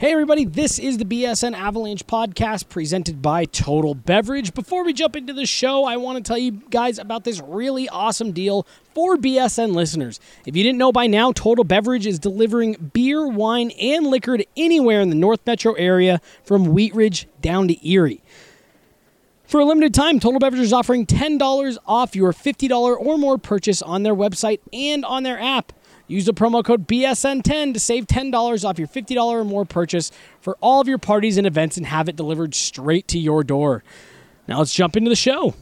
Hey, everybody, this is the BSN Avalanche podcast presented by Total Beverage. Before we jump into the show, I want to tell you guys about this really awesome deal for BSN listeners. If you didn't know by now, Total Beverage is delivering beer, wine, and liquor to anywhere in the North Metro area from Wheat Ridge down to Erie. For a limited time, Total Beverage is offering $10 off your $50 or more purchase on their website and on their app. Use the promo code BSN10 to save $10 off your $50 or more purchase for all of your parties and events and have it delivered straight to your door. Now let's jump into the show.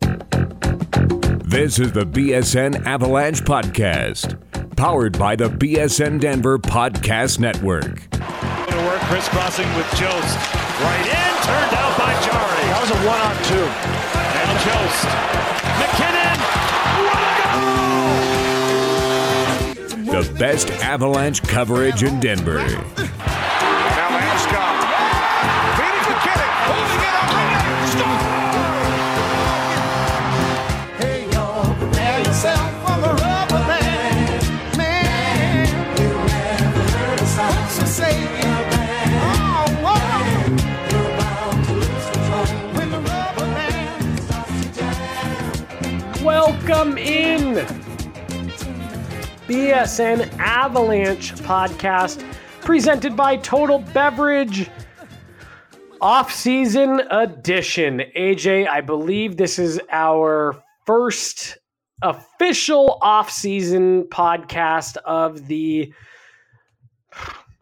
This is the BSN Avalanche Podcast, powered by the BSN Denver Podcast Network. Going to work crisscrossing with Jost. Right in, turned out by Jari. That was a one on two. Now Jost. MacKinnon. The best Avalanche coverage in Denver. Now Landeskog. Feeding MacKinnon. Holding it up. Hey, y'all, prepare yourself for the rubber band. Man, you never heard a song so say. Oh, whoa. You're about to lose control when the rubber band starts to jam. Welcome in. BSN Avalanche podcast presented by Total Beverage off-season edition. AJ, I believe this is our first official off-season podcast of the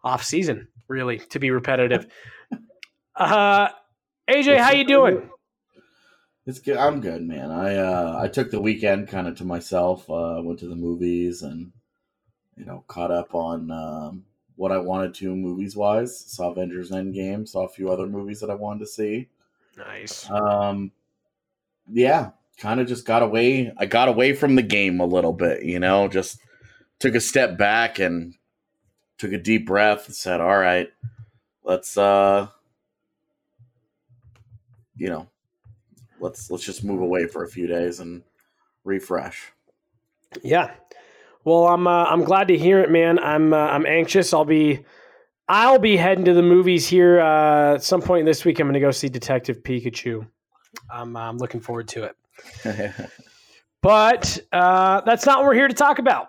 off-season, really, to be repetitive. Uh AJ, how you doing? It's good. I'm good, man. I uh, I took the weekend kind of to myself. Uh, went to the movies and you know caught up on um, what I wanted to movies wise. Saw Avengers Endgame. Saw a few other movies that I wanted to see. Nice. Um, yeah, kind of just got away. I got away from the game a little bit. You know, just took a step back and took a deep breath and said, "All right, let's uh, you know." let's let's just move away for a few days and refresh. Yeah. Well, I'm uh, I'm glad to hear it, man. I'm uh, I'm anxious. I'll be I'll be heading to the movies here uh, at some point this week. I'm going to go see Detective Pikachu. I'm I'm looking forward to it. But uh, that's not what we're here to talk about.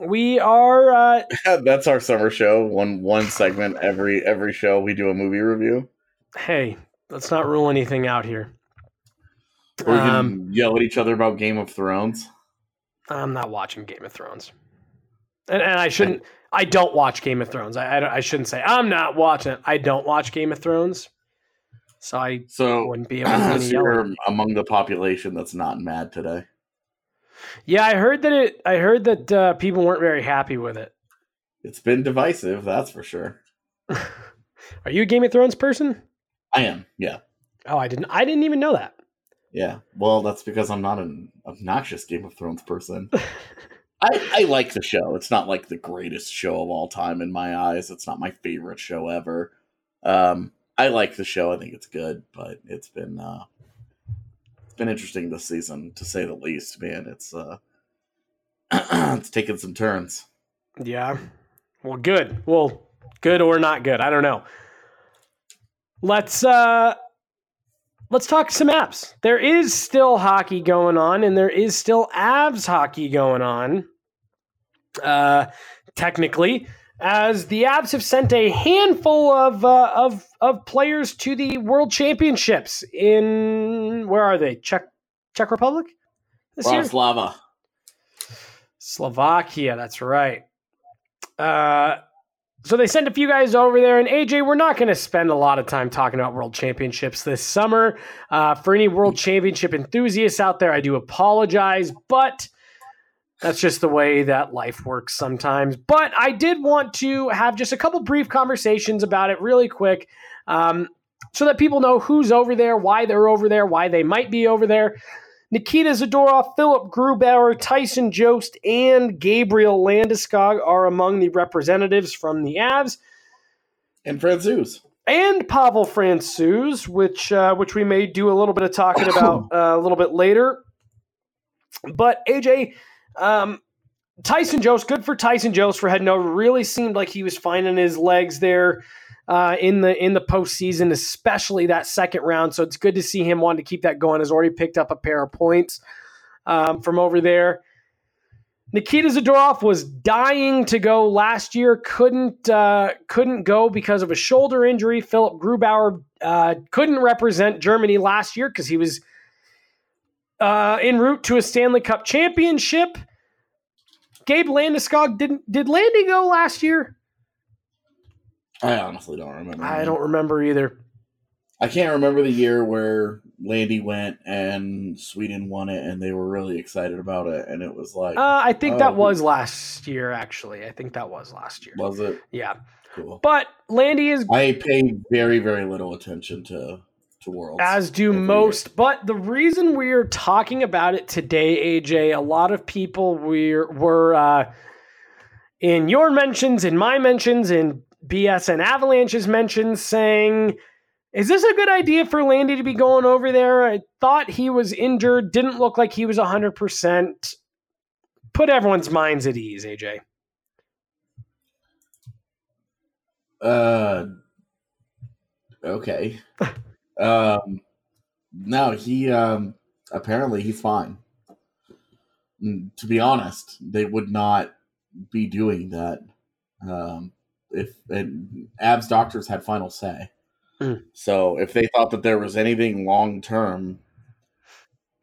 We are uh, That's our summer show. One one segment every every show we do a movie review. hey, let's not rule anything out here. Or we can Um, yell at each other about Game of Thrones. I'm not watching Game of Thrones, and, and I shouldn't. I don't watch Game of Thrones. I, I, I shouldn't say I'm not watching it. I don't watch Game of Thrones, so I So, wouldn't be able to so you're among the population that's not mad today. Yeah, I heard that it. I heard that uh, people weren't very happy with it. It's been divisive, that's for sure. Are you a Game of Thrones person? I am, yeah, Oh, I didn't. I didn't even know that. Yeah. Well, that's because I'm not an obnoxious Game of Thrones person. I, I like the show. It's not like the greatest show of all time in my eyes. It's not my favorite show ever. Um, I like the show. I think it's good, but it's been uh, it's been interesting this season to say the least. Man, it's uh, it's taken some turns. Yeah. Well, good. Well, good or not good. I don't know. Let's uh let's talk some Avs. There is still hockey going on and there is still Avs hockey going on. Uh technically as the Avs have sent a handful of uh, of of players to the World Championships in where are they? Czech Czech Republic? This? Bratislava. Slovakia, that's right. Uh, so they sent a few guys over there, and AJ, we're not going to spend a lot of time talking about World Championships this summer. Uh, for any World Championship enthusiasts out there, I do apologize, but that's just the way that life works sometimes. But I did want to have just a couple brief conversations about it really quick. Um, so that people know who's over there, why they're over there, why they might be over there. Nikita Zadorov, Philipp Grubauer, Tyson Jost, and Gabriel Landeskog are among the representatives from the Avs, And Francouz. and Pavel Francouz, which uh, which we may do a little bit of talking about uh, a little bit later. But AJ, um, Tyson Jost, good for Tyson Jost for heading over. Really seemed like he was finding his legs there uh, in the in the postseason, especially that second round. So it's good to see him wanting to keep that going. Has already picked up a pair of points um, from over there. Nikita Zadorov was dying to go last year, couldn't uh, couldn't go because of a shoulder injury. Philipp Grubauer uh, couldn't represent Germany last year because he was uh, en route to a Stanley Cup championship. Gabe Landeskog didn't did Landy go last year? I honestly don't remember. I don't remember either. I can't remember the year where Landy went and Sweden won it, and they were really excited about it, and it was like, Uh, I think Oh, that was last year. Actually, I think that was last year. was it Yeah, cool? but Landy is I pay very, very little attention to to worlds. as do every year. most. But the reason we're talking about it today, AJ, a lot of people we're, were uh, in your mentions, in my mentions, in BSN Avalanche's mentioned saying, is this a good idea for Landy to be going over there? I thought he was injured, didn't look like he was 100%. Put everyone's minds at ease, AJ. Uh, okay. um, no, he um apparently he's fine. Mm, To be honest, they would not be doing that um, if and Avs' doctors had final say. Mm. So if they thought that there was anything long term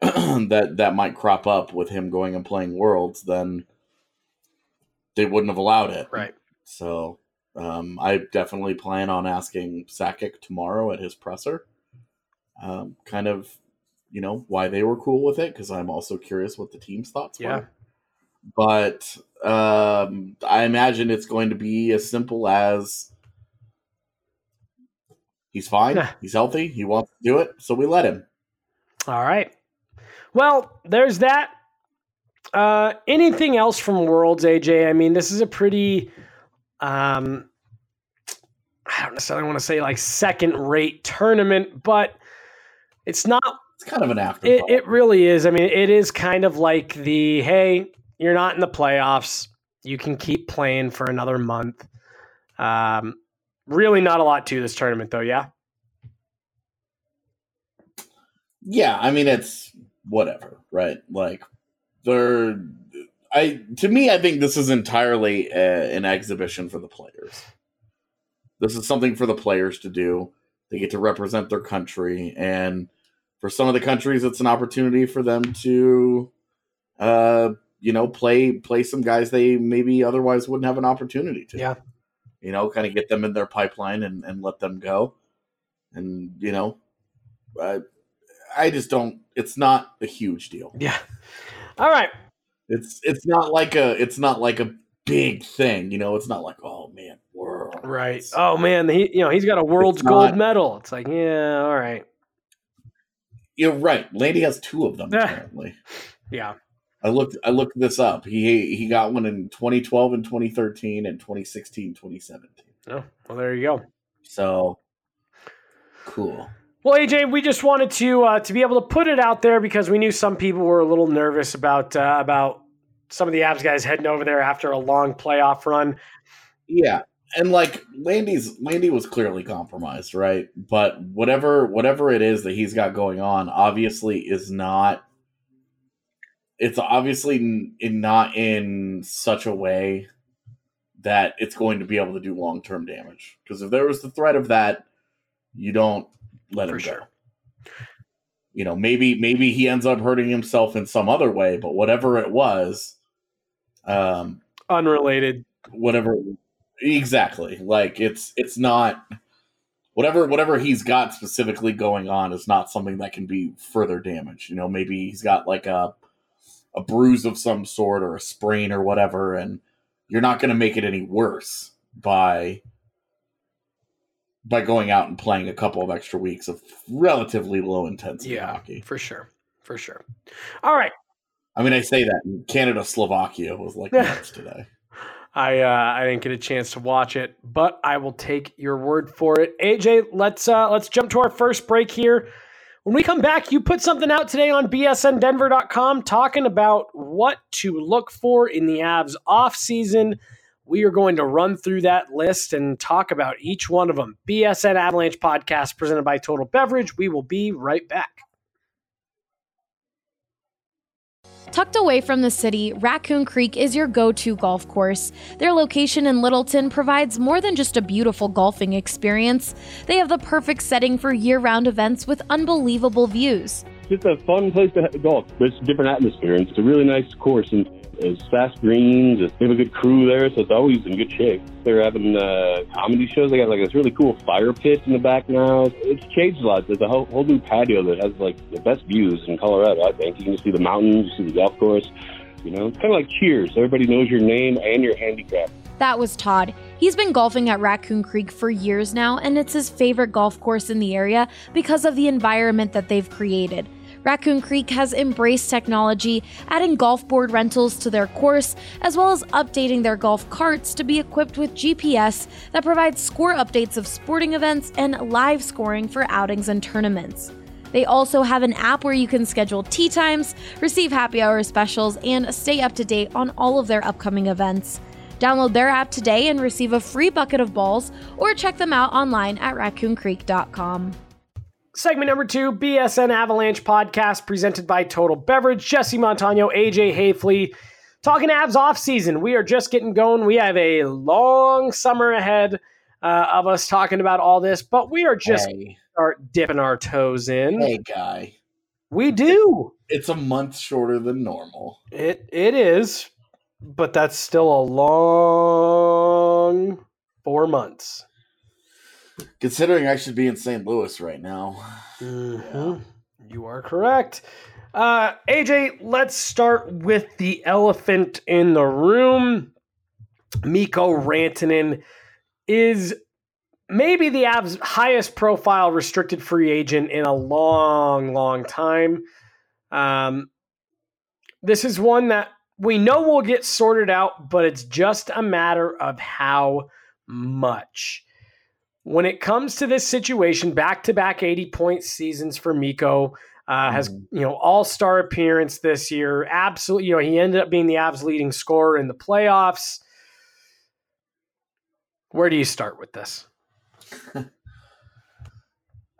that that might crop up with him going and playing worlds, then they wouldn't have allowed it. Right. So um, I definitely plan on asking Sakic tomorrow at his presser, um, kind of, you know, why they were cool with it because I'm also curious what the team's thoughts Yeah. were. But um, I imagine it's going to be as simple as he's fine, he's healthy, he wants to do it, so we let him. All right. Well, there's that. Uh, anything else from Worlds, AJ? I mean, this is a pretty, um, I don't necessarily want to say like second rate tournament, but it's not. It's kind of an It, it really is. I mean, it is kind of like the hey, you're not in the playoffs. You can keep playing for another month. Um, really, not a lot to this tournament, though. Yeah. yeah i mean it's whatever right like they're i to me i think this is entirely a, an exhibition for the players this is something for the players to do they get to represent their country and for some of the countries it's an opportunity for them to uh you know play play some guys they maybe otherwise wouldn't have an opportunity to Yeah. you know kind of get them in their pipeline and, and let them go and you know I, I just don't it's not a huge deal Yeah. All right. it's it's not like a it's not like a big thing you know it's not like oh man world Right. Oh man, he you know he's got a world's gold not- medal. It's like yeah, all right. you're right Landy has two of them apparently Yeah. I looked i looked this up he he got one in 2012 and 2013 and 2016 2017 Oh, well, there you go. so cool Well, AJ, we just wanted to uh, to be able to put it out there because we knew some people were a little nervous about uh, about some of the Avs guys heading over there after a long playoff run. Yeah, and like Landy's Landy was clearly compromised, right? But whatever whatever it is that he's got going on, obviously is not. It's obviously n- in not in such a way that it's going to be able to do long term damage. Because if there was the threat of that, you don't let For him go. You know, maybe maybe he ends up hurting himself in some other way, but whatever it was, um, Unrelated. whatever exactly like it's it's not whatever whatever he's got specifically going on is not something that can be further damaged you know maybe he's got like a a bruise of some sort or a sprain or whatever and you're not going to make it any worse by by going out and playing a couple of extra weeks of relatively low intensity Yeah, hockey for sure, for sure. All right, i mean i say that canada slovakia was like nuts today I uh, I didn't get a chance to watch it, but I will take your word for it. AJ, let's uh, let's jump to our first break here. When we come back, you put something out today on bsndenver.com talking about what to look for in the Avs offseason. We are going to run through that list and talk about each one of them. BSN Avalanche podcast presented by Total Beverage. We will be right back. Tucked away from the city, Raccoon Creek is your go to golf course. Their location in Littleton provides more than just a beautiful golfing experience, they have the perfect setting for year round events with unbelievable views. It's a fun place to golf. It's a different atmosphere, and it's a really nice course. And it's fast greens. They have a good crew there, so it's always in good shape. They're having uh, comedy shows. They got like this really cool fire pit in the back now. It's changed a lot. There's a whole, whole new patio that has like the best views in Colorado. I think you can just see the mountains, you see the golf course. You know, kind of like Cheers. Everybody knows your name and your handicap. That was Todd. He's been golfing at Raccoon Creek for years now, and it's his favorite golf course in the area because of the environment that they've created. Raccoon Creek has embraced technology, adding golf board rentals to their course, as well as updating their golf carts to be equipped with GPS that provides score updates of sporting events and live scoring for outings and tournaments. They also have an app where you can schedule tee times, receive happy hour specials, and stay up to date on all of their upcoming events. Download their app today and receive a free bucket of balls, or check them out online at raccooncreek.com. Segment number two, BSN Avalanche podcast presented by Total Beverage. Jesse Montano, AJ Haefele, talking Avs off season. We are just getting going. We have a long summer ahead uh, of us talking about all this, but we are just Hey, start dipping our toes in. hey, guy. We do. It's a month shorter than normal. It it is, but that's still a long four months. Considering I should be in St. Louis right now. Mhm. You are correct. Uh, AJ, let's start with the elephant in the room. Mikko Rantanen is maybe the Avs' highest profile restricted free agent in a long, long time. Um, this is one that we know will get sorted out, but it's just a matter of how much. When it comes to this situation, back to back 80 point seasons for Mikko. Uh, has you know all star appearance this year. Absolutely, you know he ended up being the Avs' leading scorer in the playoffs. Where do you start with this?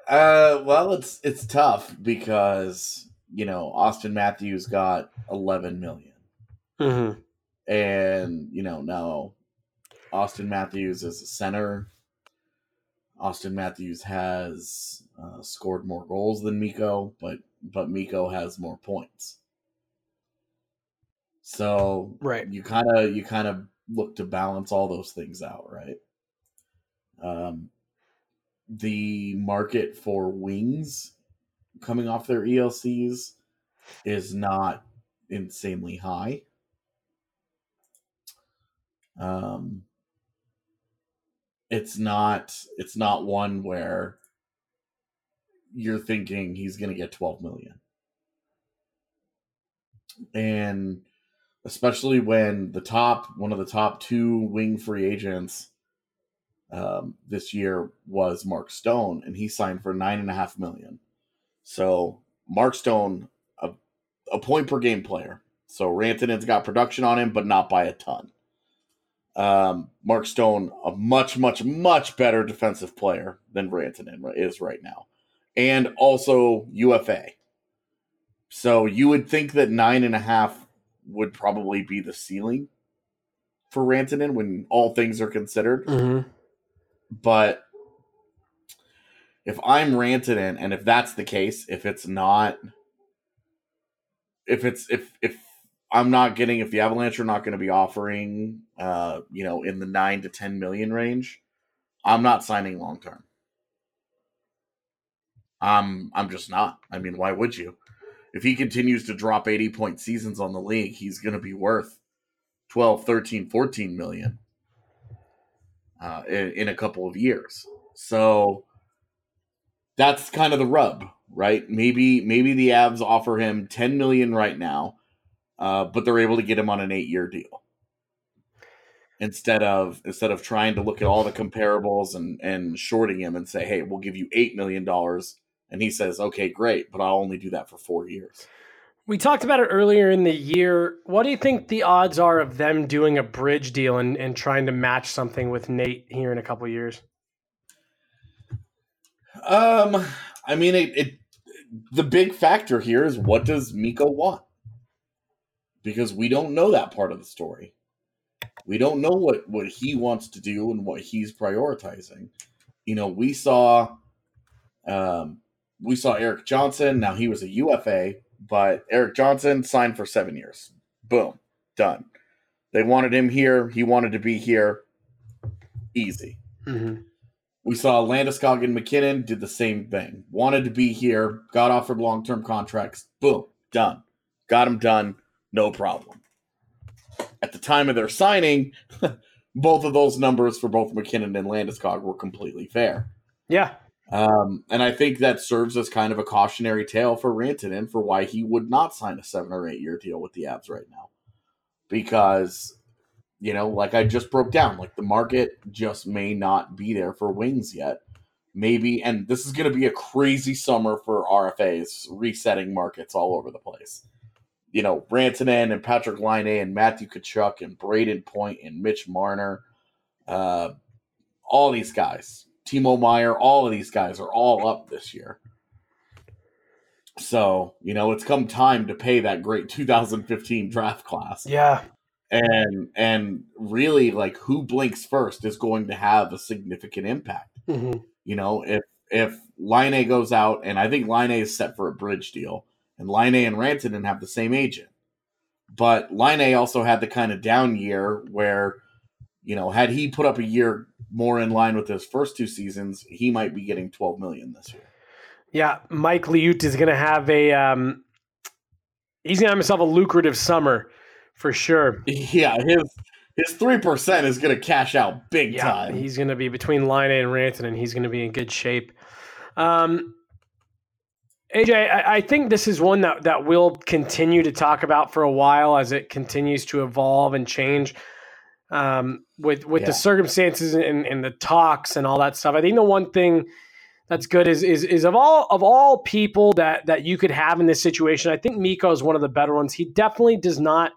Uh, well, it's it's tough because you know Auston Matthews got 11 million, Mm-hmm. and you know now Auston Matthews is a center. Auston Matthews has uh, scored more goals than Mikko, but but Mikko has more points. So Right. you kind of you kind of look to balance all those things out, right? Um, the market for wings coming off their ELCs is not insanely high. Um, it's not it's not one where you're thinking he's going to get 12 million. And especially when the top one of the top two wing free agents um, this year was Mark Stone, and he signed for nine and a half million. So Mark Stone, a, a point per game player. So Rantanen's got production on him, but not by a ton. Um, Mark Stone, a much, much, much better defensive player than Rantanen is right now, and also UFA. So you would think that nine and a half would probably be the ceiling for Rantanen when all things are considered. Mm-hmm. But if I'm Rantanen, and if that's the case, if it's not, if it's if if I'm not getting, if the Avalanche are not going to be offering, uh, you know, in the nine to ten million range, I'm not signing long term. I'm I'm just not. I mean, why would you? If he continues to drop 80 point seasons on the league, he's going to be worth 12, 13, 14 million uh, in, in a couple of years. So that's kind of the rub, right? Maybe maybe the Avs offer him 10 million right now, uh, but they're able to get him on an eight year deal instead of instead of trying to look at all the comparables and and shorting him and say, hey, we'll give you eight million dollars And he says, okay, great, but I'll only do that for four years. We talked about it earlier in the year. What do you think the odds are of them doing a bridge deal and, and trying to match something with Nate here in a couple years? Um, I mean, it, it the big factor here is what does Mikko want? Because we don't know that part of the story. We don't know what what he wants to do and what he's prioritizing. You know, we saw um we saw Erik Johnson. Now he was a UFA, but Erik Johnson signed for seven years. Boom, done. They wanted him here. He wanted to be here. Easy. Mm-hmm. We saw Landeskog and MacKinnon did the same thing. Wanted to be here, got offered long term contracts. Boom, done. Got him done, no problem. At the time of their signing, both of those numbers for both MacKinnon and Landeskog were completely fair. Yeah. Um, and I think that serves as kind of a cautionary tale for Rantanen for why he would not sign a seven or eight year deal with the Avs right now. Because, you know, like I just broke down, like the market just may not be there for wings yet. Maybe, and this is going to be a crazy summer for RFAs, resetting markets all over the place. You know, Rantanen and Patrik Laine and Matthew Tkachuk and Brayden Point and Mitch Marner, uh, all these guys, Timo Meier, all of these guys are all up this year. So, you know, it's come time to pay that great 2015 draft class. Yeah. And and really like who blinks first is going to have a significant impact. Mm-hmm. You know, if if Laine goes out and I think Laine is set for a bridge deal and Laine and Rantanen have the same agent. But Laine also had the kind of down year where, you know, had he put up a year more in line with his first two seasons, he might be getting 12 million this year. Yeah, Mike Liut is going to have a um, he's going to have himself a lucrative summer for sure. Yeah, his his three percent is going to cash out big Yeah, time. he's going to be between Laine and Ranton, and he's going to be in good shape. Um, AJ, I, I think this is one that that we'll continue to talk about for a while as it continues to evolve and change. Um, with with Yeah. the circumstances and, and the talks and all that stuff. I think the one thing that's good is is is of all of all people that that you could have in this situation, I think Mikko is one of the better ones. He definitely does not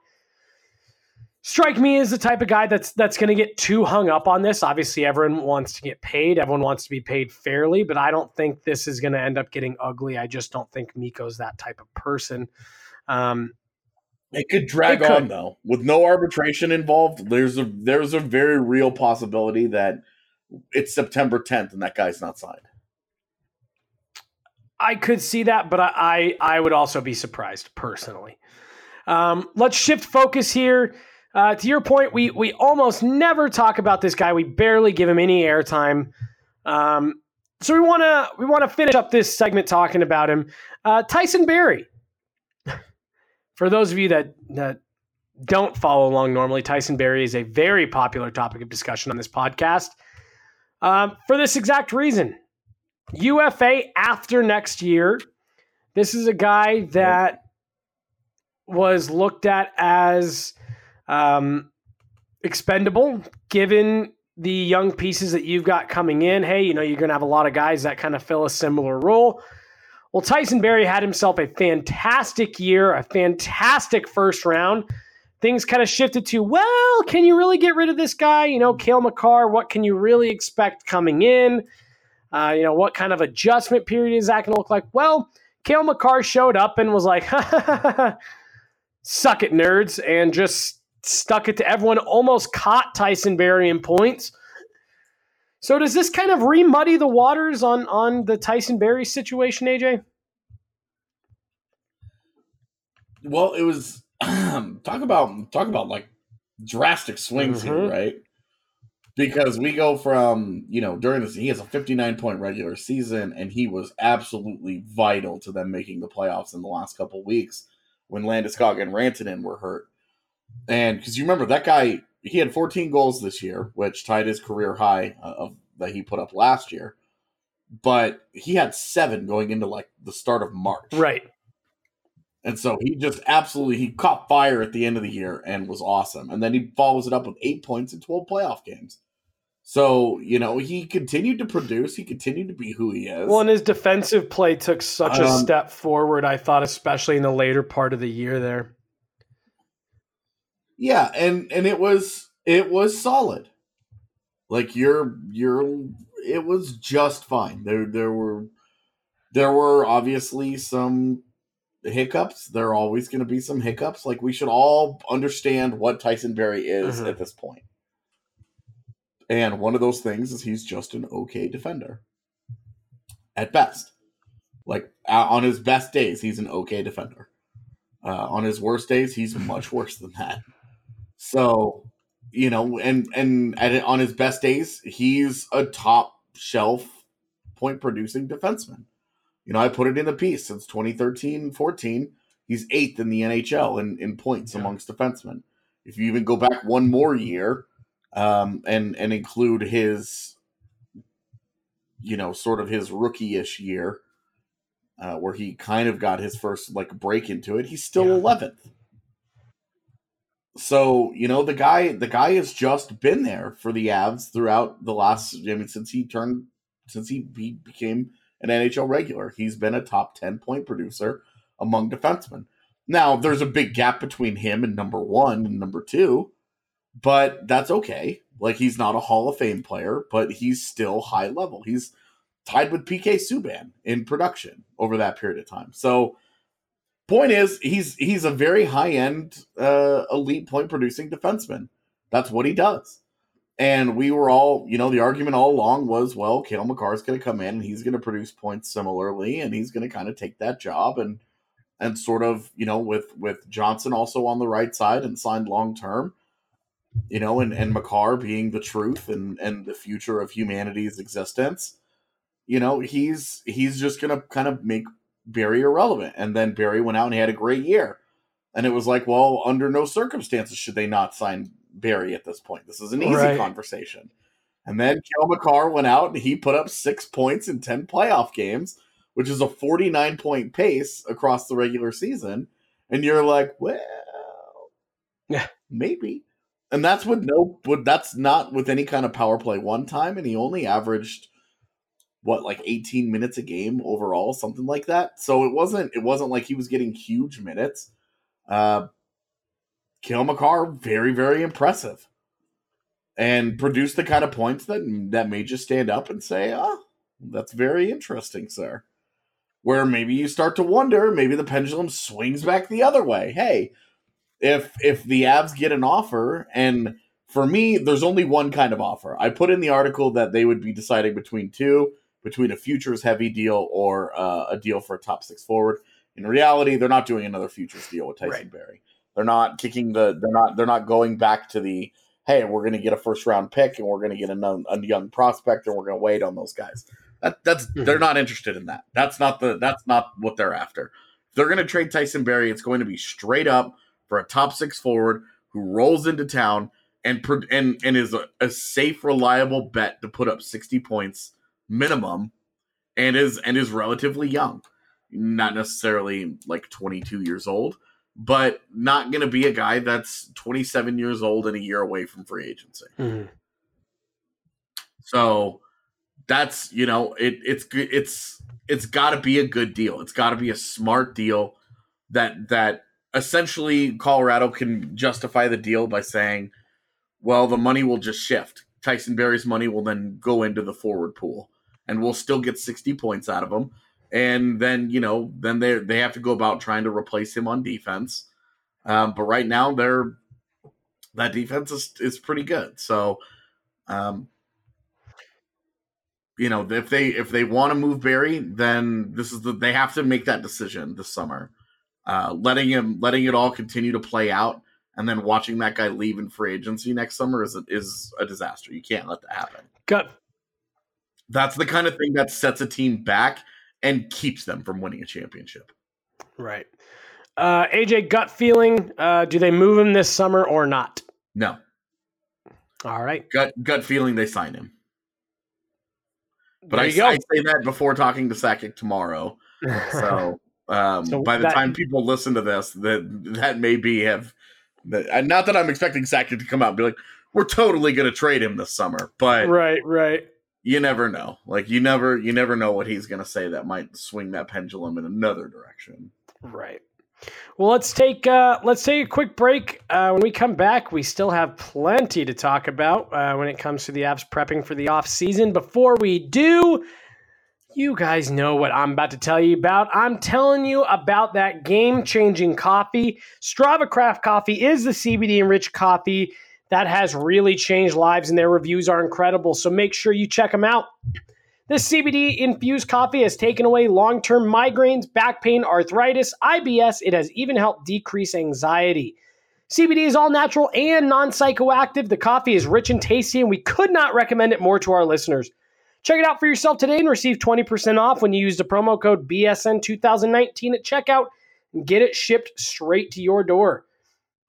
strike me as the type of guy that's that's going to get too hung up on this. Obviously, everyone wants to get paid. Everyone wants to be paid fairly, but I don't think this is going to end up getting ugly. I just don't think Mikko's that type of person. Um, It could drag It could. on though, with no arbitration involved. There's a there's a very real possibility that it's September 10th and that guy's not signed. I could see that, but I, I, I would also be surprised personally. Um, let's shift focus here. Uh, to your point, we we almost never talk about this guy. We barely give him any airtime. Um, so we want to we want to finish up this segment talking about him. Uh, Tyson Barrie. For those of you that that don't follow along normally, Tyson Barrie is a very popular topic of discussion on this podcast. Um, for this exact reason, UFA after next year. This is a guy that was looked at as um, expendable given the young pieces that you've got coming in. Hey, you know, you're going to have a lot of guys that kind of fill a similar role. Well, Tyson Barrie had himself a fantastic year, a fantastic first round. Things kind of shifted to, well, can you really get rid of this guy? You know, Cale Makar, what can you really expect coming in? Uh, you know, what kind of adjustment period is that going to look like? Well, Cale Makar showed up and was like, suck it, nerds, and just stuck it to everyone, almost caught Tyson Barrie in points. So does this kind of remuddy the waters on on the Tyson Barrie situation, AJ? Well, it was talk about talk about like drastic swings here, Mhm. right? Because we go from you know during this, he has a 59 point regular season, and he was absolutely vital to them making the playoffs in the last couple weeks when Landeskog and Rantanen were hurt. And because you remember that guy, he had 14 goals this year, which tied his career high uh, of that he put up last year. But he had seven going into like the start of March. Right. And so he just absolutely he caught fire at the end of the year and was awesome. And then he follows it up with eight points in twelve playoff games. So, you know, he continued to produce, he continued to be who he is. Well, and his defensive play took such a Um, step forward, I thought, especially in the later part of the year there. Yeah, and and it was it was solid. Like you're you're it was just fine. There there were there were obviously some hiccups. There are always going to be some hiccups. Like we should all understand what Tyson Barrie is Mhm. at this point. And one of those things is he's just an okay defender. At best. Like on his best days, he's an okay defender. Uh, on his worst days, he's much worse than that. So, you know, and and at, on his best days, he's a top shelf point producing defenseman. You know, I put it in the piece since 2013 14, he's eighth in the NHL in, in points amongst defensemen. If you even go back one more year um, and and include his, you know, sort of his rookie ish year, uh, where he kind of got his first like break into it, he's still Yeah. 11th. So you know the guy, the guy has just been there for the Avs throughout the last. I mean, since he turned, since he, he became an NHL regular, he's been a top ten point producer among defensemen. Now there's a big gap between him and number one and number two, but that's okay. Like he's not a Hall of Fame player, but he's still high level. He's tied with PK Subban in production over that period of time. So point is he's he's a very high end uh, elite point producing defenseman. That's what he does. And we were all, you know, the argument all along was, well, Cale Makar is going to come in and he's going to produce points similarly, and he's going to kind of take that job and and sort of, you know, with with Johnson also on the right side and signed long term, you know, and and Makar being the truth and and the future of humanity's existence, you know, he's he's just going to kind of make Barrie irrelevant. And then Barrie went out and he had a great year. And it was like, well, under no circumstances should they not sign Barrie at this point. This is an easy Right. conversation. And then Cale Makar went out and he put up six points in 10 playoff games, which is a 49 point pace across the regular season. And you're like, well, Yeah. maybe. And that's with no, but that's not with any kind of power play one time. And he only averaged what like 18 minutes a game overall something like that? So it wasn't it wasn't like he was getting huge minutes. Uh Cale Makar very very impressive. And produced the kind of points that that made you stand up and say oh that's very interesting sir. Where maybe you start to wonder maybe the pendulum swings back the other way. Hey if if the Avs get an offer and for me there's only one kind of offer. I put in the article that they would be deciding between two between a futures heavy deal or uh, a deal for a top six forward. In reality, they're not doing another futures deal with Tyson Right. Barrie. They're not kicking the. They're not. They're not going back to the. Hey, we're going to get a first round pick and we're going to get a, a young prospect and we're going to wait on those guys. That, that's they're not interested in that. That's not the. That's not what they're after. If they're going to trade Tyson Barrie, it's going to be straight up for a top six forward who rolls into town and and and is a, a safe, reliable bet to put up sixty points minimum and is and is relatively young. Not necessarily like 22 years old but not going to be a guy that's 27 years old and a year away from free agency. Mhm. so that's you know it it's good it's it's got to be a good deal. It's got to be a smart deal that that essentially Colorado can justify the deal by saying well the money will just shift. Tyson Barrie's money will then go into the forward pool and we'll still get 60 points out of him and then you know then they they have to go about trying to replace him on defense um, but right now they're that defense is, is pretty good so um, you know if they if they want to move Barrie, then this is the they have to make that decision this summer. Uh, letting him letting it all continue to play out and then watching that guy leave in free agency next summer is a, is a disaster. You can't let that happen. Gut. That's the kind of thing that sets a team back and keeps them from winning a championship. Right. Uh, AJ, gut feeling. Uh, do they move him this summer or not? No All right. gut gut feeling they sign him. But I. I say that before talking to Sakic tomorrow. So, um, So by the that- time people listen to this, that that may be have. That, not that I'm expecting Sakic to come out and be like, we're totally going to trade him this summer, but Right, right. You never know. Like you never you never know what he's going to say that might swing that pendulum in another direction. Right. Well, let's take uh, let's take a quick break. Uh, when we come back, we still have plenty to talk about uh, when it comes to the Avs prepping for the off season. Before we do, you guys know what I'm about to tell you about. I'm telling you about that game changing coffee. Strava Craft Coffee is the CBD enriched coffee that has really changed lives, and their reviews are incredible. So make sure you check them out. This CBD infused coffee has taken away long term migraines, back pain, arthritis, IBS. It has even helped decrease anxiety. CBD is all natural and non psychoactive. The coffee is rich and tasty, and we could not recommend it more to our listeners. Check it out for yourself today and receive 20% off when you use the promo code BSN2019 at checkout and get it shipped straight to your door.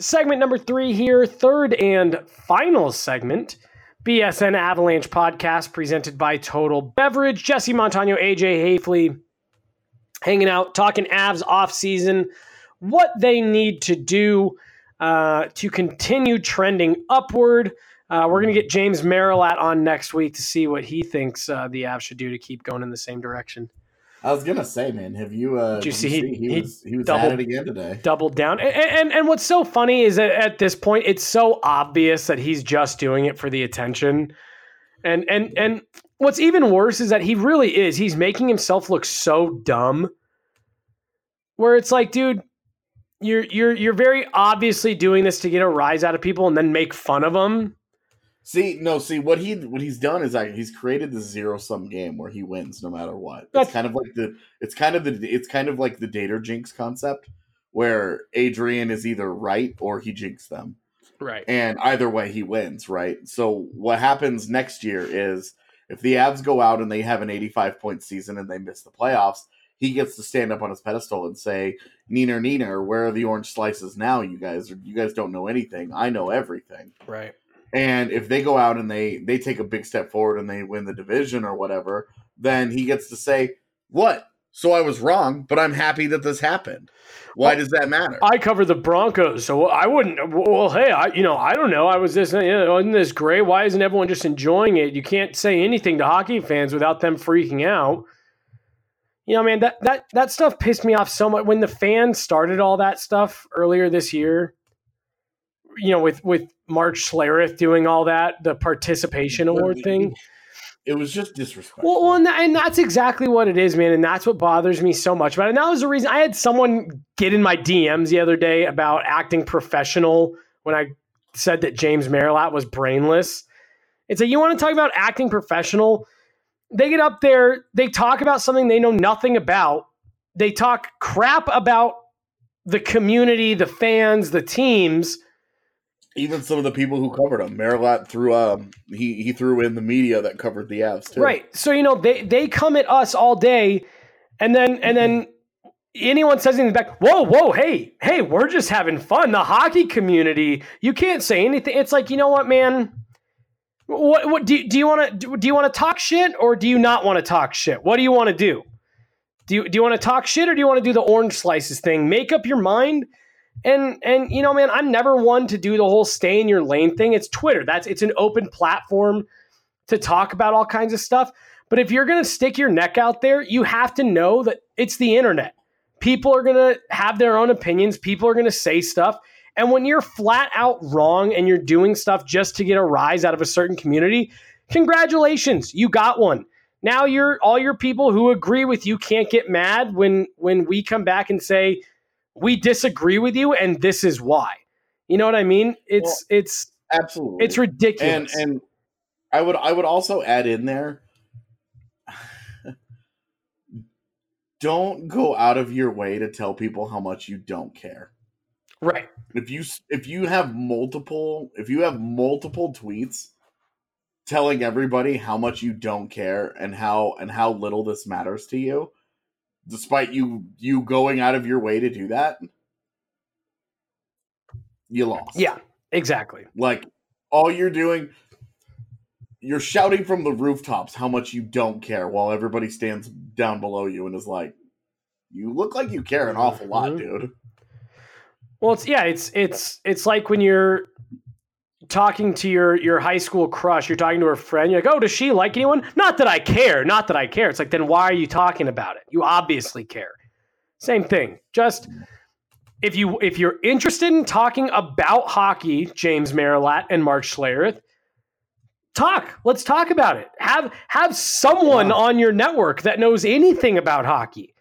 Segment number three here, third and final segment. BSN Avalanche podcast presented by Total Beverage. Jesse Montano, AJ Haefele hanging out, talking Avs off season, what they need to do uh, to continue trending upward. Uh, we're going to get James Merilatt on next week to see what he thinks uh, the Avs should do to keep going in the same direction. I was gonna say, man, have you? Uh, Did you see he- he, he was he was doubled- at it again today? doubled down. And, and and what's so funny is that at this point, it's so obvious that he's just doing it for the attention. And and and what's even worse is that he really is. He's making himself look so dumb. Where it's like, dude, you're you're you're very obviously doing this to get a rise out of people and then make fun of them. See, no, see what he what he's done is like he's created this zero sum game where he wins no matter what. That's- It's kind of like the it's kind of the it's kind of like the Dater Jinx concept where Adrian is either right or he jinxed them. Right. And either way he wins, right? So what happens next year is if the Avs go out and they have an 85 point season and they miss the playoffs, he gets to stand up on his pedestal and say, Neener, Neener, where are the orange slices now, you guys? You guys don't know anything. I know everything. Right. And if they go out and they they take a big step forward and they win the division or whatever, then he gets to say, "What? So I was wrong, but I'm happy that this happened. Why does that matter?" I cover the Broncos, so I wouldn't. Well, hey, I you know I don't know. I was this, you know, isn't this great? Why isn't everyone just enjoying it? You can't say anything to hockey fans without them freaking out. You know, man, that that that stuff pissed me off so much when the fans started all that stuff earlier this year. You know, with with Mark Schlereth doing all that, the participation award thing. It was just disrespectful. Well, well and, that, and that's exactly what it is, man. And that's what bothers me so much about it. And that was the reason I had someone get in my DMs the other day about acting professional when I said that James Merilatt was brainless. It's like, you want to talk about acting professional? They get up there, they talk about something they know nothing about. They talk crap about the community, the fans, the teams. Even some of the people who covered him, Merilatt threw um he he threw in the media that covered the Avs too. Right. So you know they they come at us all day, and then and then anyone says anything back. Whoa, whoa, hey, hey, we're just having fun. The hockey community. You can't say anything. It's like you know what, man. What what do you, do you want to do? You want to talk shit or do you not want to talk shit? What do you want to do? Do you do you want to talk shit or do you want to do the orange slices thing? Make up your mind. And and you know, man, I'm never one to do the whole stay in your lane thing. It's Twitter. That's it's an open platform to talk about all kinds of stuff. But if you're going to stick your neck out there, you have to know that it's the internet. People are going to have their own opinions. People are going to say stuff. And when you're flat out wrong and you're doing stuff just to get a rise out of a certain community, congratulations, you got one. now you're all your people who agree with you can't get mad when when we come back and say we disagree with you and this is why. You know what I mean? It's it's Absolutely. it's ridiculous. and and I would I would also add in there don't go out of your way to tell people how much you don't care. right. If you if you have multiple if you have multiple tweets telling everybody how much you don't care and how and how little this matters to you despite you you going out of your way to do that you lost. Yeah, exactly. Like all you're doing, you're shouting from the rooftops how much you don't care while everybody stands down below you and is like, you look like you care an awful lot, Mhm. dude. Well, it's yeah, it's it's it's like when you're talking to your your high school crush, you're talking to her friend, you're like, "Oh, does she like anyone?" Not that I care, not that I care. It's like, then why are you talking about it? You obviously care. Same thing. Just if you if you're interested in talking about hockey, James Merilatt and Mark Schlereth, talk. Let's talk about it. Have have someone on your network that knows anything about hockey.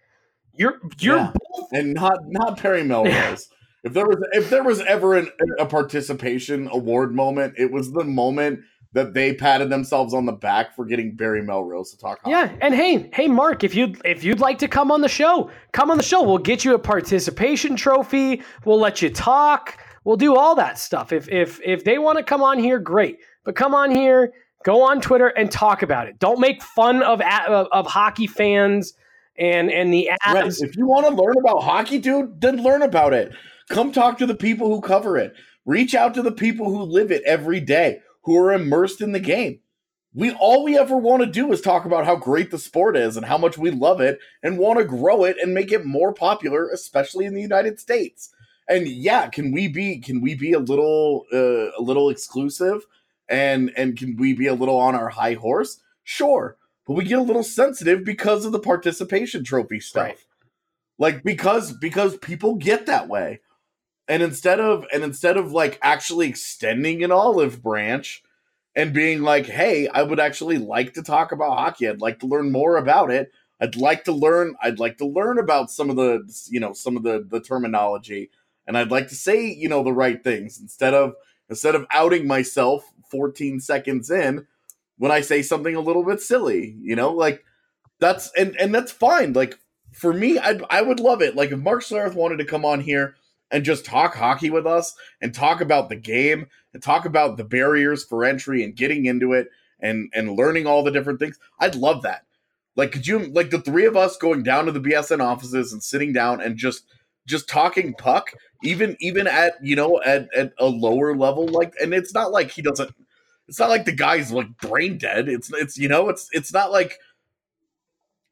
You're you're Yeah. And not not Barry Melrose. if there was if there was ever an, a participation award moment, it was the moment that they patted themselves on the back for getting Barry Melrose to talk hockey. Yeah, and hey, hey, Mark, if you'd if you'd like to come on the show, come on the show. We'll get you a participation trophy. We'll let you talk. We'll do all that stuff. If if if they want to come on here, great. But come on here, go on Twitter and talk about it. Don't make fun of of, of hockey fans and and the Right. ads. If you want to learn about hockey, dude, then learn about it. Come talk to the people who cover it. Reach out to the people who live it every day, who are immersed in the game. We all we ever want to do is talk about how great the sport is and how much we love it and want to grow it and make it more popular, especially in the United States. And yeah, can we be can we be a little uh, a little exclusive and and can we be a little on our high horse? Sure, but we get a little sensitive because of the participation trophy stuff Right. like because because people get that way and instead of and instead of like actually extending an olive branch and being like hey i would actually like to talk about hockey. I'd like to learn more about it. I'd like to learn i'd like to learn about some of the you know some of the the terminology and i'd like to say you know the right things. Instead of instead of outing myself 14 seconds in when i say something a little bit silly you know like that's and and that's fine. Like for me, I'd, I would love it. Like if Mark Schlereth wanted to come on here and just talk hockey with us and talk about the game and talk about the barriers for entry and getting into it and and learning all the different things, I'd love that. Like could you like the three of us going down to the BSN offices and sitting down and just just talking puck, even even at you know at at a lower level like and it's not like he doesn't it's not like the guy's like brain dead. It's it's you know it's it's not like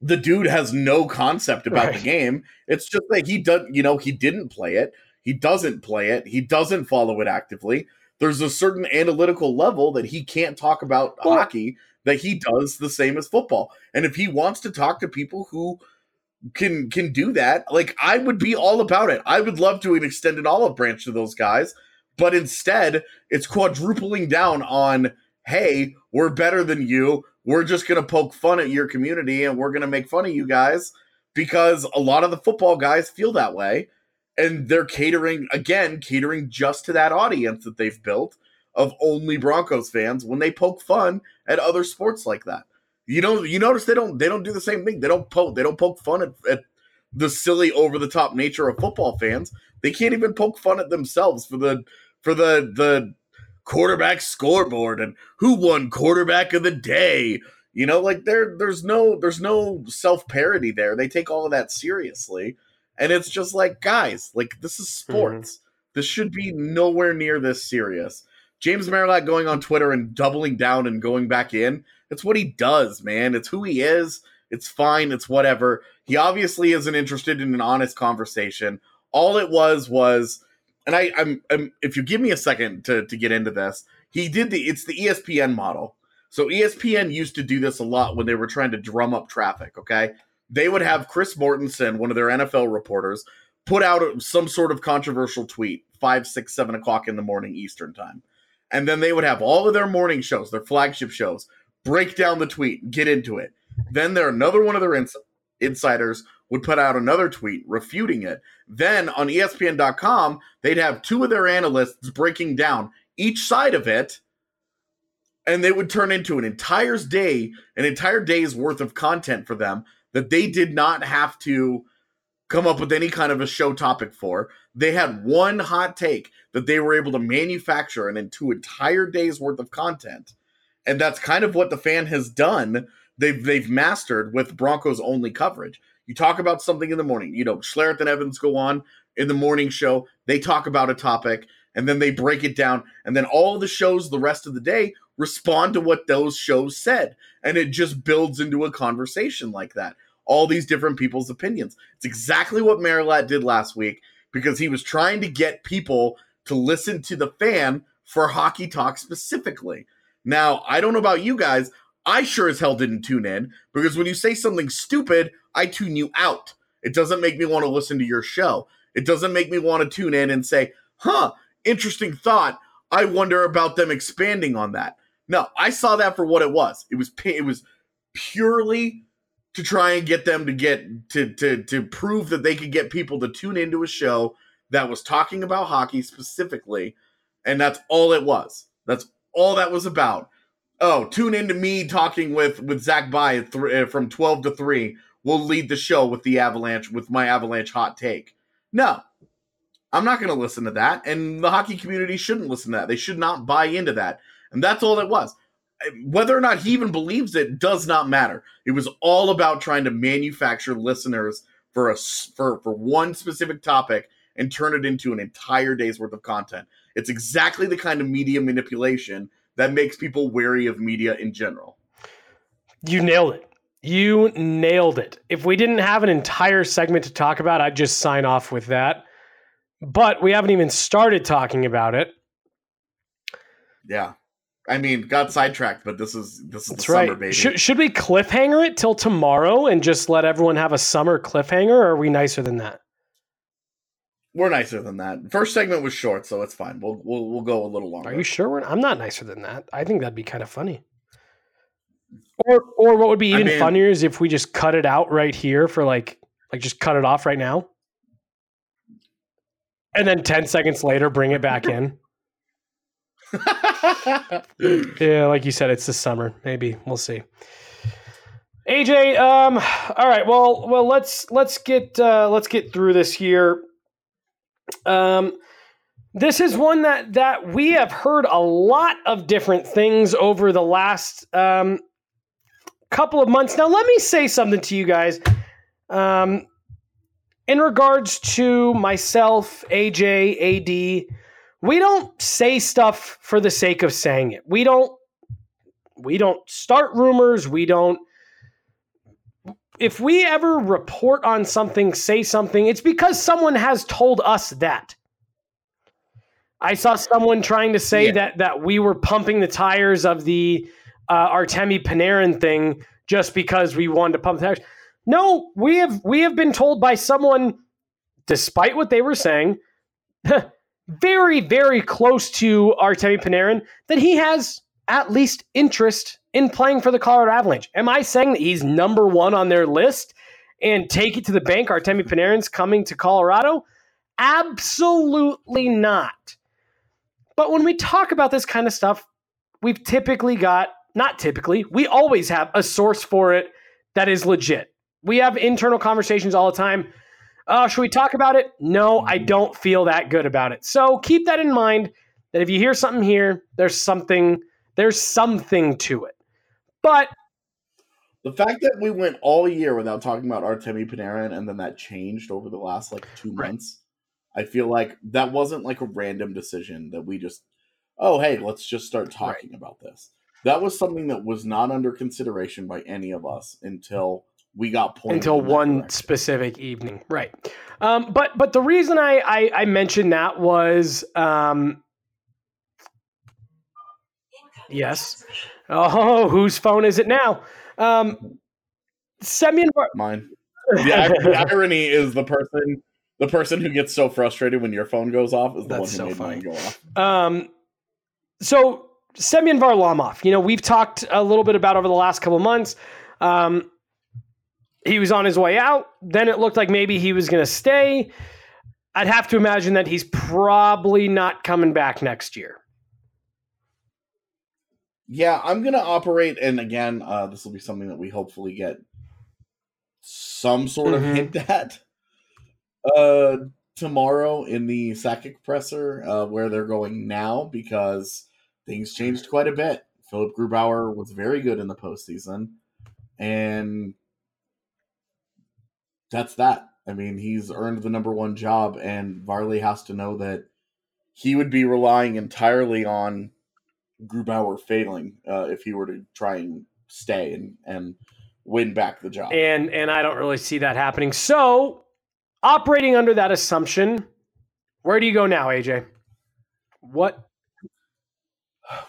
the dude has no concept about the game. It's just that he does, you know, he didn't play it. He doesn't play it. He doesn't follow it actively. There's a certain analytical level that he can't talk about Well- hockey that he does the same as football. And if he wants to talk to people who can can do that, like I would be all about it. I would love to extend an olive branch to those guys, but instead it's quadrupling down on hey, we're better than you. We're just going to poke fun at your community and we're going to make fun of you guys because a lot of the football guys feel that way and they're catering again catering just to that audience that they've built of only Broncos fans when they poke fun at other sports like that. You know, you notice they don't they don't do the same thing. They don't poke they don't poke fun at, at the silly over the top nature of football fans. They can't even poke fun at themselves for the for the the quarterback scoreboard and who won quarterback of the day. You know, like there there's no there's no self-parody there. They take all of that seriously. And it's just like, guys, like this is mm-hmm. sports. This should be nowhere near this serious. James Merilatt going on Twitter and doubling down and going back in. It's what he does, man. It's who he is. It's fine. It's whatever. He obviously isn't interested in an honest conversation. All it was was, and I, I'm, I'm if you give me a second to to get into this, he did the. It's the ESPN model. So ESPN used to do this a lot when they were trying to drum up traffic. Okay, they would have Chris Mortensen, one of their NFL reporters, put out some sort of controversial tweet five, six, seven o'clock in the morning Eastern time. And then they would have all of their morning shows, their flagship shows, break down the tweet, get into it. Then there another one of their ins- insiders would put out another tweet refuting it. Then on ESPN.com, they'd have two of their analysts breaking down each side of it, and they would turn into an entire day, an entire day's worth of content for them that they did not have to come up with any kind of a show topic for. They had one hot take that they were able to manufacture and into entire days worth of content. And that's kind of what the fan has done. They've they've mastered with Broncos only coverage. You talk about something in the morning, you know, Schlereth and Evans go on in the morning show, they talk about a topic, and then they break it down, and then all the shows the rest of the day respond to what those shows said. And it just builds into a conversation like that. All these different people's opinions. It's exactly what Merilatt did last week because he was trying to get people to listen to the fan for hockey talk specifically. Now, I don't know about you guys. I sure as hell didn't tune in because when you say something stupid, I tune you out. It doesn't make me want to listen to your show. It doesn't make me want to tune in and say, huh, interesting thought. I wonder about them expanding on that. No, I saw that for what it was. It was it was purely to try and get them to get to to to prove that they could get people to tune into a show that was talking about hockey specifically, and that's all it was. That's all that was about. Oh, tune into me talking with with Zach By th- uh, from twelve to three. We'll lead the show with the Avalanche with my Avalanche hot take. No, I'm not going to listen to that, and the hockey community shouldn't listen to that. They should not buy into that, and that's all it was. Whether or not he even believes it does not matter. It was all about trying to manufacture listeners for a for for one specific topic and turn it into an entire day's worth of content. It's exactly the kind of media manipulation that makes people wary of media in general. You nailed it. You nailed it. If we didn't have an entire segment to talk about, I'd just sign off with that. But we haven't even started talking about it. Yeah. I mean, got sidetracked, but this is this is That's the right. summer, baby. Should, should we cliffhanger it till tomorrow and just let everyone have a summer cliffhanger? Or are we nicer than that? We're nicer than that. First segment was short, so it's fine. We'll we'll, we'll go a little longer. Are you sure? We're, I'm not nicer than that. I think that'd be kind of funny. Or, or what would be I even mean- funnier is if we just cut it out right here for like, like just cut it off right now, and then ten seconds later bring it back in. yeah, like you said, it's the summer. Maybe we'll see. AJ, um, all right. Well, well, let's let's get uh, let's get through this here. Um, this is one that that we have heard a lot of different things over the last um, couple of months. Now, let me say something to you guys. Um, in regards to myself, AJ, AD, we don't say stuff for the sake of saying it. We don't we don't start rumors, we don't if we ever report on something, say something, it's because someone has told us that. I saw someone trying to say Yeah. that that we were pumping the tires of the uh, Artemi Panarin thing just because we wanted to pump the tires. No, we have we have been told by someone, despite what they were saying, very very close to Artemi Panarin, that he has at least interest in playing for the Colorado Avalanche. Am I saying that he's number one on their list and take it to the bank? Artemi Panarin's coming to Colorado? Absolutely not. But when we talk about this kind of stuff, we've typically got, not typically, we always have a source for it that is legit. We have internal conversations all the time. Uh, should we talk about it? No, I don't feel that good about it. So keep that in mind that if you hear something here, there's something, there's something to it. But The fact that we went all year without talking about Artemi Panarin and then that changed over the last like two Right. months, I feel like that wasn't like a random decision that we just, oh, hey, let's just start talking about this. That was something that was not under consideration by any of us until we got pointed until one direction. specific evening, right? Um, but but the reason I, I I mentioned that was um, yes. Oh, whose phone is it now? Um, Semyon Var- Mine. The, the irony is the person, the person who gets so frustrated when your phone goes off is the That's one who so made funny. mine go off. Um, so Semyon Varlamov, you know, we've talked a little bit about over the last couple of months. Um, he was on his way out. Then it looked like maybe he was going to stay. I'd have to imagine that he's probably not coming back next year. Yeah, I'm gonna operate, and again, uh, this will be something that we hopefully get some sort of Mhm. hint at uh, tomorrow in the Sakic presser, uh, where they're going now, because things changed quite a bit. Philipp Grubauer was very good in the postseason, and that's that. I mean, he's earned the number one job, and Varley has to know that he would be relying entirely on Grubauer failing uh, if he were to try and stay and, and win back the job. And and I don't really see that happening. So, operating under that assumption, where do you go now, AJ? What?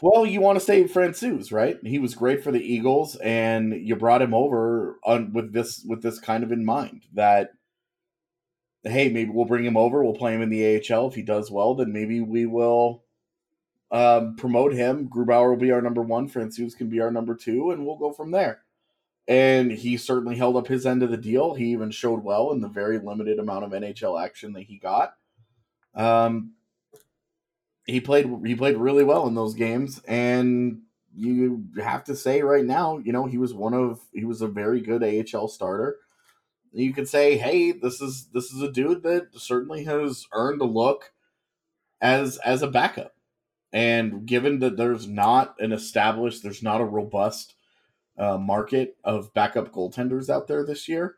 Well, you want to stay Francouz, right? He was great for the Eagles, and you brought him over on, with this with this kind of in mind that hey, maybe we'll bring him over, we'll play him in the AHL. If he does well, then maybe we will um, promote him. Grubauer will be our number one, Francouz can be our number two, and we'll go from there. And he certainly held up his end of the deal. He even showed well in the very limited amount of NHL action that he got. Um, he played he played really well in those games, and you have to say right now, you know, he was one of he was a very good AHL starter. You could say, hey, this is this is a dude that certainly has earned a look as as a backup. And given that there's not an established, there's not a robust uh, market of backup goaltenders out there this year,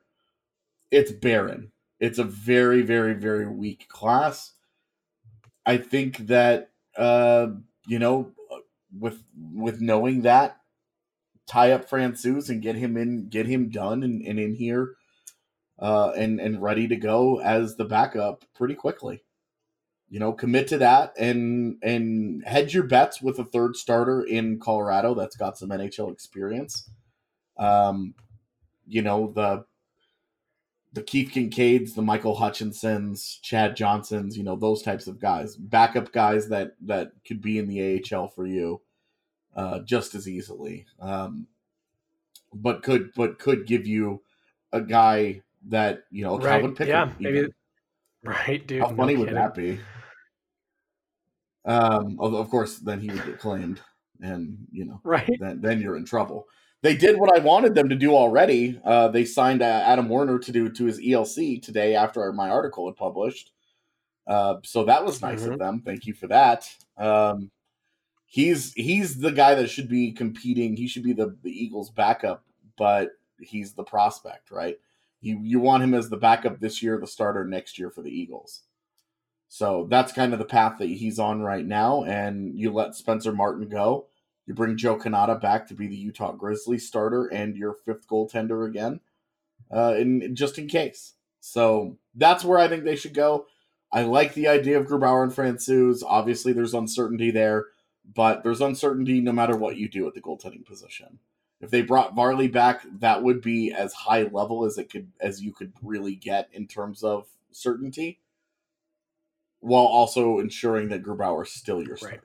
it's barren. It's a very, very, very weak class. I think that uh, you know, with with knowing that, tie up Francouz and get him in, get him done and, and in here, uh, and and ready to go as the backup pretty quickly. You know, commit to that and and hedge your bets with a third starter in Colorado that's got some NHL experience. Um, you know the the Keith Kincaids, the Michael Hutchinsons, Chad Johnsons, you know those types of guys, backup guys that that could be in the AHL for you, uh, just as easily. Um, but could but could give you a guy that you know Right, Calvin Pickard. yeah, maybe-. Right, dude. How no funny would that be? Um, of, of course, then he would get claimed, and you know, Right. then then you're in trouble. They did what I wanted them to do already. Uh, they signed uh, Adam Werner to do to his ELC today after my article had published. Uh, so that was nice Mhm. of them. Thank you for that. Um, he's he's the guy that should be competing. He should be the, the Eagles' backup, but he's the prospect, right? You you want him as the backup this year, the starter next year for the Eagles. So that's kind of the path that he's on right now. And you let Spencer Martin go. You bring Joe Cannata back to be the Utah Grizzlies starter and your fifth goaltender again, uh, in just in case. So that's where I think they should go. I like the idea of Grubauer and Francouz. Obviously, there's uncertainty there, but there's uncertainty no matter what you do at the goaltending position. If they brought Varley back, that would be as high level as it could as you could really get in terms of certainty, while also ensuring that Grubauer is still your starter.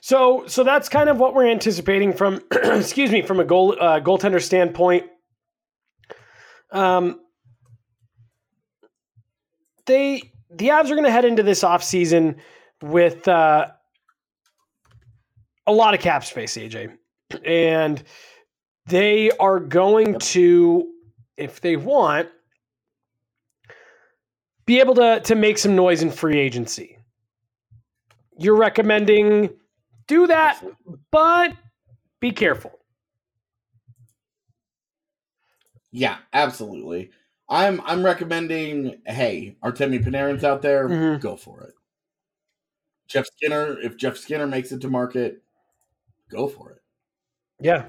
So, so that's kind of what we're anticipating from, excuse me, from a goal uh, goaltender standpoint. Um, they the Avs are going to head into this offseason with uh, a lot of cap space, AJ, and they are going to, if they want, be able to to make some noise in free agency. You're recommending do that, but be careful. Yeah, absolutely. I'm I'm recommending. Hey, Artemi Panarin's out there. Mhm. Go for it. Jeff Skinner. If Jeff Skinner makes it to market, go for it. Yeah.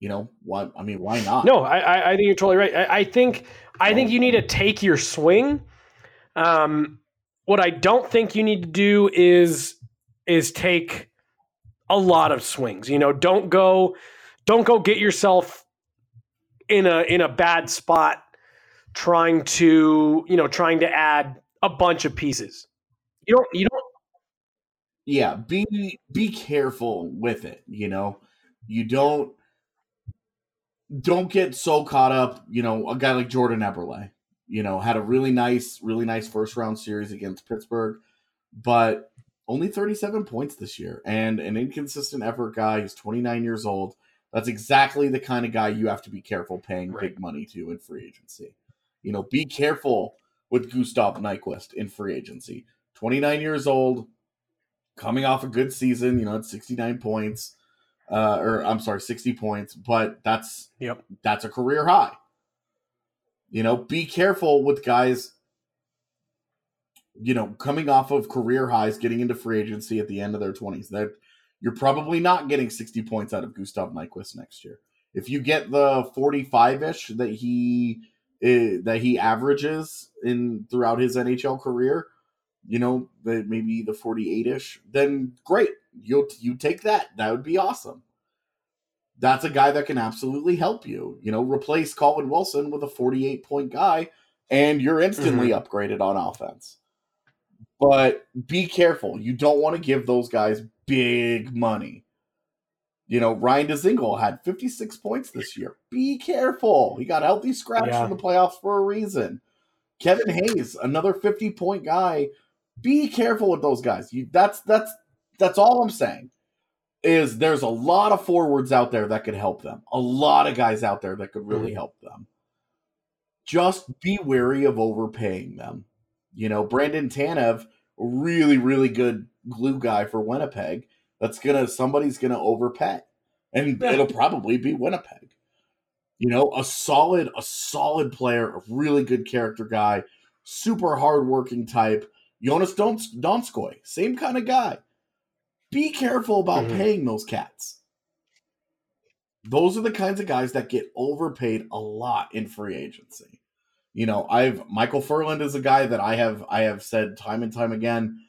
You know why? I mean, why not? No, I, I, I think you're totally right. I, I think I think you need to take your swing. Um, what I don't think you need to do is is take a lot of swings. You know, don't go don't go get yourself in a in a bad spot trying to you know trying to add a bunch of pieces. You don't you don't yeah be be careful with it you know you don't don't get so caught up. You know, a guy like Jordan Eberle, you know, had a really nice, really nice first round series against Pittsburgh, but only 37 points this year and an inconsistent effort guy. He's 29 years old. That's exactly the kind of guy you have to be careful paying Right. big money to in free agency. You know, be careful with Gustav Nyquist in free agency. 29 years old, coming off a good season, you know, it's 69 points. Uh, or I'm sorry, 60 points, but that's Yep. that's a career high. You know, be careful with guys, you know, coming off of career highs, getting into free agency at the end of their 20s. That you're probably not getting 60 points out of Gustav Nyquist next year. If you get the 45-ish that he eh, that he averages in throughout his NHL career, you know, maybe the 48-ish, then great. You'll you take that. That would be awesome that's a guy that can absolutely help you. You know, replace Colin Wilson with a 48 point guy, and you're instantly mm-hmm. upgraded on offense. But be careful. You don't want to give those guys big money. You know, Ryan Dzingel had 56 points this year. Be careful. He got healthy scratch Yeah. for the playoffs for a reason. Kevin Hayes, another 50 point guy. Be careful with those guys. You that's that's that's all I'm saying is there's a lot of forwards out there that could help them. A lot of guys out there that could really Mhm. help them. Just be wary of overpaying them. You know, Brandon Tanev, really, really good glue guy for Winnipeg. That's gonna somebody's gonna overpay. And it'll probably be Winnipeg. You know, a solid, a solid player, a really good character guy, super hardworking type. Joonas Dons- Donskoy, same kind of guy be careful about Mhm. paying those cats. Those are the kinds of guys that get overpaid a lot in free agency. You know, I've Micheal Ferland is a guy that I have I have said time and time again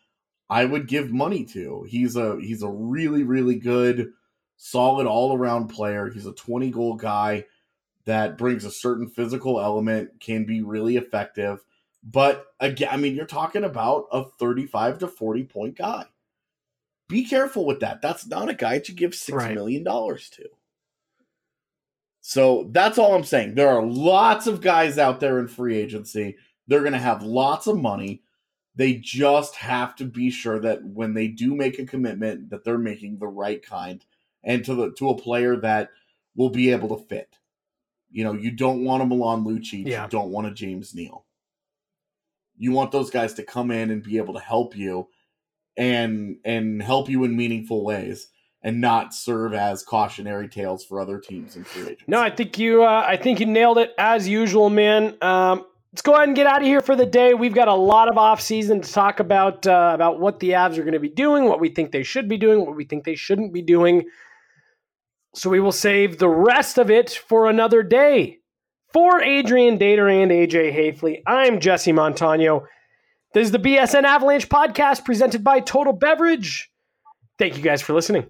I would give money to. He's a he's a really really good solid all-around player. He's a 20 goal guy that brings a certain physical element, can be really effective. But again, I mean, you're talking about a 35 to 40 point guy be careful with that. That's not a guy to give six Right. million dollars to. So that's all I'm saying. There are lots of guys out there in free agency. They're going to have lots of money. They just have to be sure that when they do make a commitment, that they're making the right kind, and to the to a player that will be able to fit. You know, you don't want a Milan Lucic. Yeah. You don't want a James Neal. You want those guys to come in and be able to help you and and help you in meaningful ways and not serve as cautionary tales for other teams in free agency. No, I think you. Uh, I think you nailed it as usual, man. Um, let's go ahead and get out of here for the day. We've got a lot of off season to talk about uh, about what the Avs are going to be doing, what we think they should be doing, what we think they shouldn't be doing. So we will save the rest of it for another day. For Adrian Dater and AJ Haefele, I'm Jesse Montano. This is the BSN Avalanche podcast presented by Total Beverage. Thank you guys for listening.